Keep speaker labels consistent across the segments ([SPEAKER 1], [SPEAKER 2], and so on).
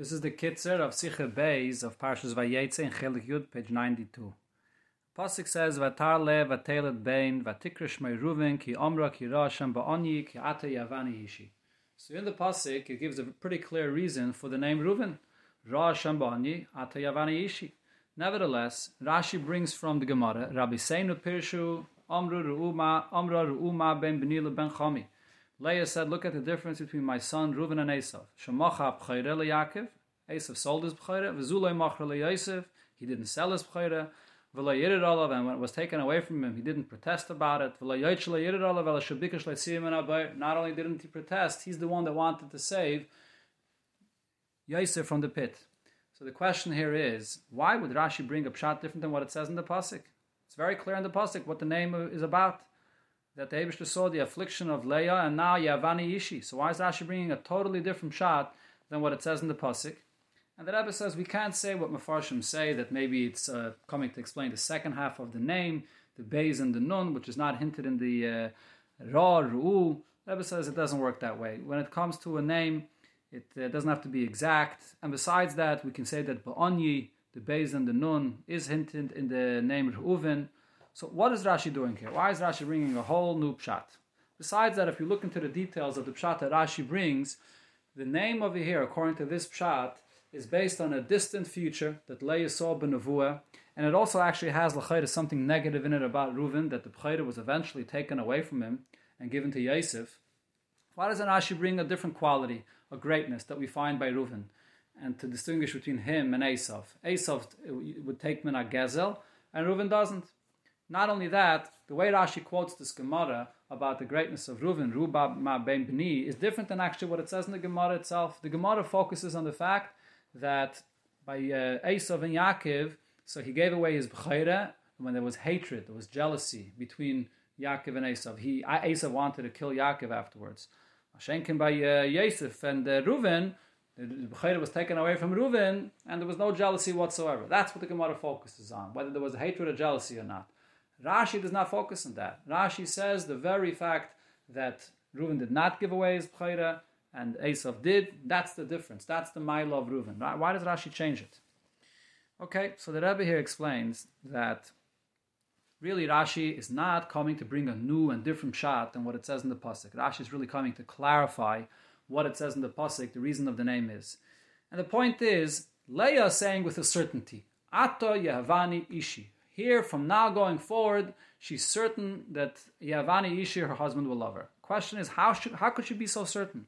[SPEAKER 1] This is the Kitzer of Sicha Beis of Parshas Vayetze in Chelik Yud, page 92. Pasuk says, Vatar le vatelet bein, vatikrish mei ruven, ki omra ki rasham ba'onyi, ki ata yavani ishi. So in the Pasuk, it gives a pretty clear reason for the name Ruven. Rasham ba'onyi, ata yavani ishi. Nevertheless, Rashi brings from the Gemara, Rabbi Seinu Pirshu, Omru ru'uma, Omra ru'uma ben benila ben chami. Leah said, look at the difference between my son Reuven and Esav. Shemacha b'chayre leYaakov. Esav sold his b'chayre. V'zulei machra leYosef. He didn't sell his b'chayre. V'lo yirid olav. And when it was taken away from him, he didn't protest about it. V'lo yoytsh le yirid olav. V'lo shabikash le'tziyim Not only didn't he protest, he's the one that wanted to save Yosef from the pit. So the question here is, why would Rashi bring a pshat different than what it says in the pasuk? It's very clear in the pasuk what the name is about that the Abishta saw the affliction of Leah and now Yavani Ishi. So why is Rashi bringing a totally different pshat than what it says in the pasuk? And the Rebbe says we can't say what Mefarshim say that maybe it's uh, coming to explain the second half of the name, the Beis and the Nun, which is not hinted in the uh, Ra Ru'u. The Rebbe says it doesn't work that way. When it comes to a name, it uh, doesn't have to be exact. And besides that, we can say that Ba'onyi, the Beis and the Nun, is hinted in the name Reuven. So what is Rashi doing here? Why is Rashi bringing a whole new pshat? Besides that, if you look into the details of the pshat that Rashi brings, the name over here, according to this pshat, is based on a distant future that Leah saw benavua, and it also actually has l'chayda something negative in it about Reuven that the b'chayda was eventually taken away from him and given to Yosef. Why doesn't Rashi bring a different quality, a greatness that we find by Reuven, and to distinguish between him and Esav? Esav would take min gezel, and Reuven doesn't. Not only that, the way Rashi quotes this Gemara about the greatness of Reuven, Rubab ma ben bni, is different than actually what it says in the Gemara itself. The Gemara focuses on the fact that by uh, Esav and Yaakov, so he gave away his b'chayre when there was hatred, there was jealousy between Yaakov and Esav. He Esav wanted to kill Yaakov afterwards. Shenkin by uh, Yosef and uh, Reuven, the b'chayre was taken away from Reuven, and there was no jealousy whatsoever. That's what the Gemara focuses on, whether there was hatred or jealousy or not. Rashi does not focus on that. Rashi says the very fact that Reuven did not give away his b'chayre and Esav did, that's the difference. That's the mile of Reuven. Why does Rashi change it? Okay, so the Rebbe here explains that really Rashi is not coming to bring a new and different pshat than what it says in the pasuk. Rashi is really coming to clarify what it says in the pasuk, the reason of the name is. And the point is, Leah is saying with a certainty, Ato Yahavani Ishi. Here, from now going forward, she's certain that Yavani Ishi, her husband, will love her. Question is, how, should, how could she be so certain?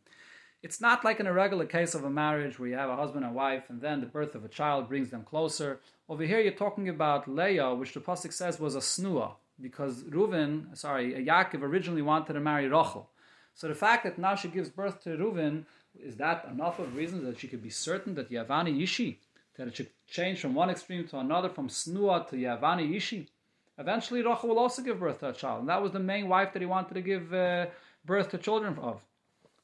[SPEAKER 1] It's not like in a regular case of a marriage where you have a husband and wife and then the birth of a child brings them closer. Over here, you're talking about Leah, which the Pasuk says was a snua, because Reuven, sorry, Yaakov originally wanted to marry Rachel. So the fact that now she gives birth to Reuven, is that enough of reasons that she could be certain that Yavani Ishi that it should change from one extreme to another, from snua to yavani ishi. Eventually, Rachel will also give birth to a child, and that was the main wife that he wanted to give uh, birth to children of.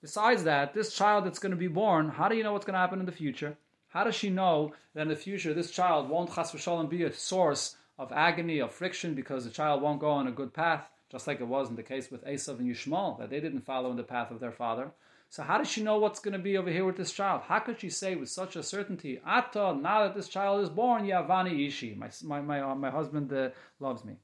[SPEAKER 1] Besides that, this child that's going to be born, how do you know what's going to happen in the future? How does she know that in the future this child won't chas v'shalom be a source of agony, of friction, because the child won't go on a good path, just like it was in the case with Esav and Yishmael, that they didn't follow in the path of their father. So how does she know what's going to be over here with this child? How could she say with such a certainty, Ata, now that this child is born, Yavani Ishi, my, my, my, uh, my husband uh, loves me.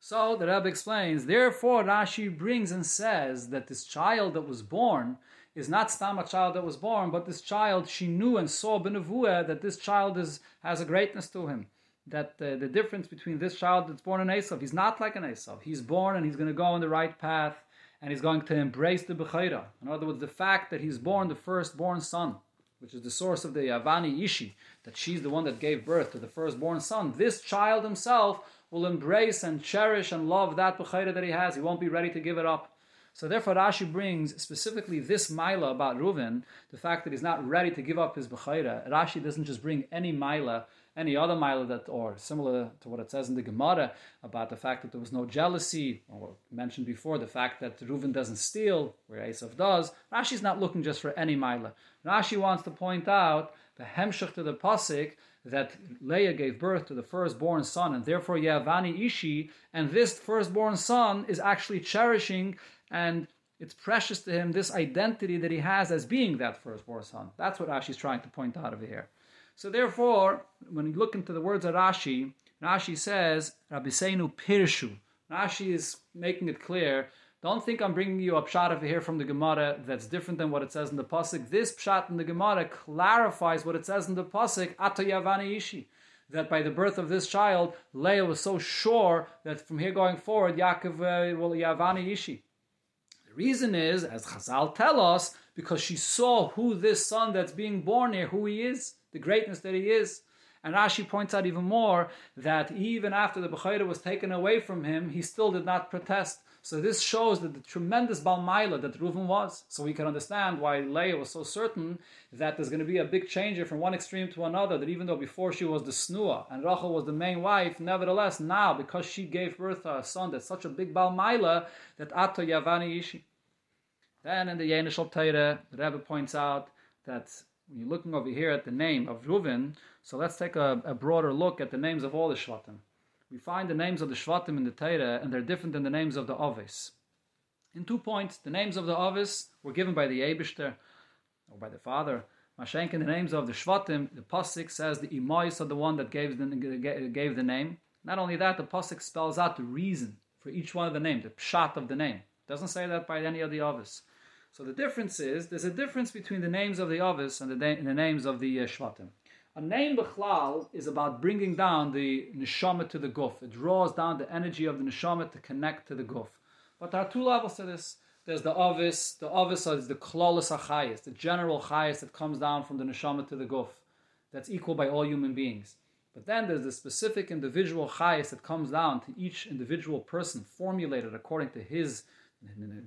[SPEAKER 1] So the Rebbe explains, therefore Rashi brings and says that this child that was born is not Stam a child that was born, but this child, she knew and saw Benavua that this child is, has a greatness to him. That uh, the difference between this child that's born in Esav, he's not like an Esav. He's born and he's going to go on the right path and he's going to embrace the Bechayra. In other words, the fact that he's born the firstborn son, which is the source of the Yavani Ishi, that she's the one that gave birth to the firstborn son, this child himself will embrace and cherish and love that Bechayra that he has. He won't be ready to give it up. So therefore Rashi brings specifically this Mila about Reuven, the fact that he's not ready to give up his Bechayra. Rashi doesn't just bring any Mila any other mile that, or similar to what it says in the Gemara about the fact that there was no jealousy, or mentioned before the fact that Reuven doesn't steal, where Esav does. Rashi's not looking just for any mile. Rashi wants to point out the hemshach to the pasuk that Leah gave birth to the firstborn son, and therefore Yavani Ishi, and this firstborn son is actually cherishing and It's precious to him, this identity that he has as being that firstborn son. That's what Rashi is trying to point out over here. So therefore, when you look into the words of Rashi, Rashi says, Rabbi Seinu Pirshu. Rashi is making it clear. Don't think I'm bringing you a pshat over here from the Gemara that's different than what it says in the pasuk. This pshat in the Gemara clarifies what it says in the pasuk. Ato Yavani Ishi that by the birth of this child, Leah was so sure that from here going forward, Yaakov uh, will Yavani Ishi. The reason is, as Chazal tell us, because she saw who this son that's being born here, who he is, the greatness that he is. And Rashi points out even more that even after the Bechayra was taken away from him, he still did not protest. So this shows that the tremendous Balmaila that Reuven was. So we can understand why Leah was so certain that there's going to be a big change from one extreme to another. That even though before she was the Snua and Rachel was the main wife, nevertheless now because she gave birth to a son that's such a big Balmaila that Ato Yavani Ishi. Then in the Yenishal Torah, the Rebbe points out that you're looking over here at the name of Reuven, so let's take a, a broader look at the names of all the Shvatim we find the names of the Shvatim in the Torah, and they're different than the names of the Ovis. In two points, the names of the Ovis were given by the Eibishter, or by the Father. Mashenk, in the names of the Shvatim, the Pasik says the Imois are the one that gave the, gave the name. Not only that, the Pasik spells out the reason for each one of the names, the pshat of the name. It doesn't say that by any of the Ovis. So the difference is, there's a difference between the names of the Ovis and the, and the names of the uh, Shvatim. A name Bechlal is about bringing down the neshama to the guf. It draws down the energy of the neshama to connect to the guf. But there are two levels to this. There's the avis. The avis is the klolis achayis, the general chayis that comes down from the neshama to the guf. That's equal by all human beings. But then there's the specific individual chayis that comes down to each individual person, formulated according to his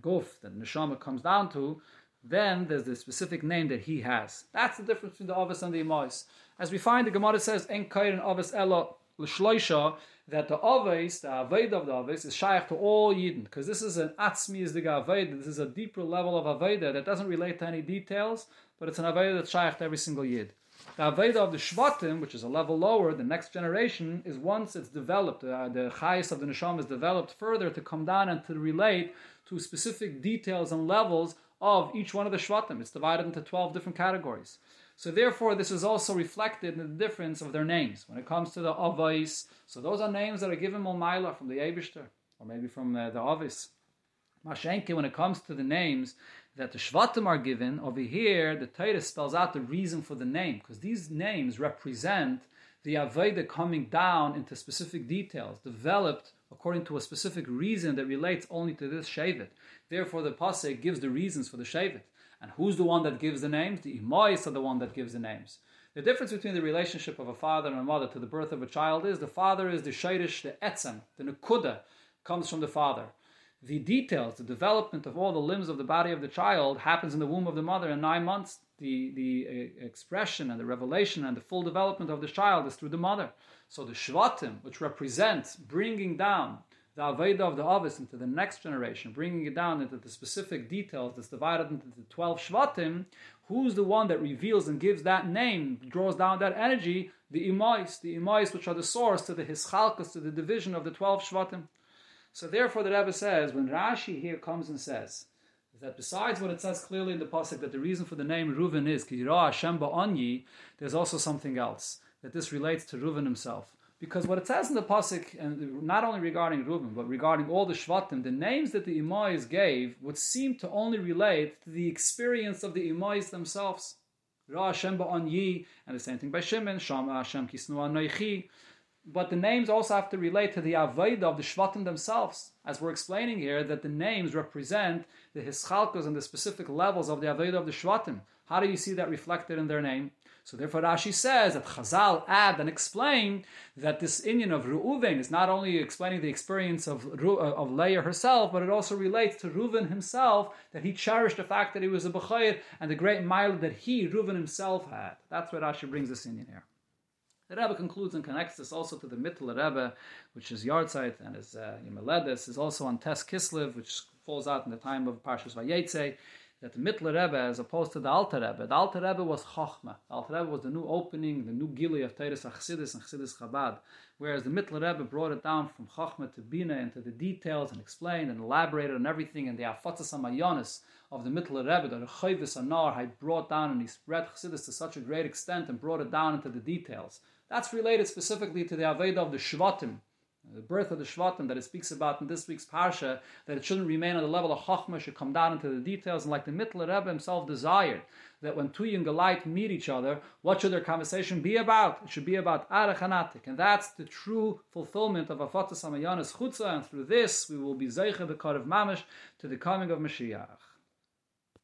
[SPEAKER 1] guf that neshama comes down to. Then there's the specific name that he has. That's the difference between the avis and the imais. As we find, the Gemara says, "En kairin avis ella l'shloisha," that the avis, the aved of the avis, is shaykh to all Yidden, because this is an atzmi the aved. This is a deeper level of aveda that doesn't relate to any details, but it's an aveda that's shaykh to every single Yid. The aveda of the shvatim, which is a level lower, the next generation, is once it's developed, uh, the chayis of the neshama is developed further to come down and to relate to specific details and levels of each one of the shvatim. It's divided into 12 different categories. So therefore, this is also reflected in the difference of their names. When it comes to the Avais, so those are names that are given Mulmaila from the Abishter, or maybe from the, the Avis. Mashenke, when it comes to the names that the Shvatim are given, over here, the Torah spells out the reason for the name, because these names represent the Aveda coming down into specific details, developed according to a specific reason that relates only to this Shevet. Therefore, the Pasek gives the reasons for the Shevet. And who's the one that gives the names? The Imais are the one that gives the names. The difference between the relationship of a father and a mother to the birth of a child is the father is the Shairish, the Etzem, the Nukuda comes from the father. The details, the development of all the limbs of the body of the child happens in the womb of the mother in nine months. The, the uh, expression and the revelation and the full development of the child is through the mother. So the Shvatim, which represents bringing down the Aveda of the Avis into the next generation, bringing it down into the specific details that's divided into the 12 Shvatim, who's the one that reveals and gives that name, draws down that energy? The Imais, the Imais which are the source to the Hischalkas, to the division of the 12 Shvatim. So therefore the Rebbe says, when Rashi here comes and says, that besides what it says clearly in the pasuk that the reason for the name Reuven is Kira Hashem Ba'anyi, there's also something else that this relates to Reuven himself. Because what it says in the pasuk, and not only regarding Reuben, but regarding all the Shvatim, the names that the Imais gave would seem to only relate to the experience of the Imais themselves. Ra Hashem Yi, and the same thing by Shimon, Shama Hashem Kisnu Anoichi. But the names also have to relate to the Aveda of the Shvatim themselves, as we're explaining here, that the names represent the Hischalkos and the specific levels of the Aveda of the Shvatim. How do you see that reflected in their name? So therefore Rashi says that Chazal add and explain that this inyan of Reuven is not only explaining the experience of, uh, of Leah herself, but it also relates to Reuven himself, that he cherished the fact that he was a Bechayr and the great mile that he, Reuven himself, had. That's why Rashi brings this inyan here. The Rebbe concludes and connects this also to the Mittler Rebbe, which is Yartzeit, and his uh, is also on Tes Kislev, which falls out in the time of Parshas Vayetze, that the Mittler Rebbe, as opposed to the Alter Rebbe, the Alter Rebbe was Chochma. The Alter Rebbe was the new opening, the new Gili of Teres Achsidis and Chassidus Chabad. Whereas the Mittler Rebbe brought it down from Chochma to Bina into the details and explained and elaborated on everything and the Afatzas Amayonis of the Mittler Rebbe, that the Chayvis Anar had brought down and he spread Chassidus to such a great extent and brought it down into the details. That's related specifically to the Aveda of the Shvatim, the birth of the Shvatim that it speaks about in this week's Parsha, that it shouldn't remain on the level of Chachma, should come down into the details, and like the Mittler Rebbe himself desired, that when two young Galite meet each other, what should their conversation be about? It should be about Arachanatik, and that's the true fulfillment of Afatas Amayanas Chutza, and through this we will be Zeicha Bekar of Mamish to the coming of Mashiach.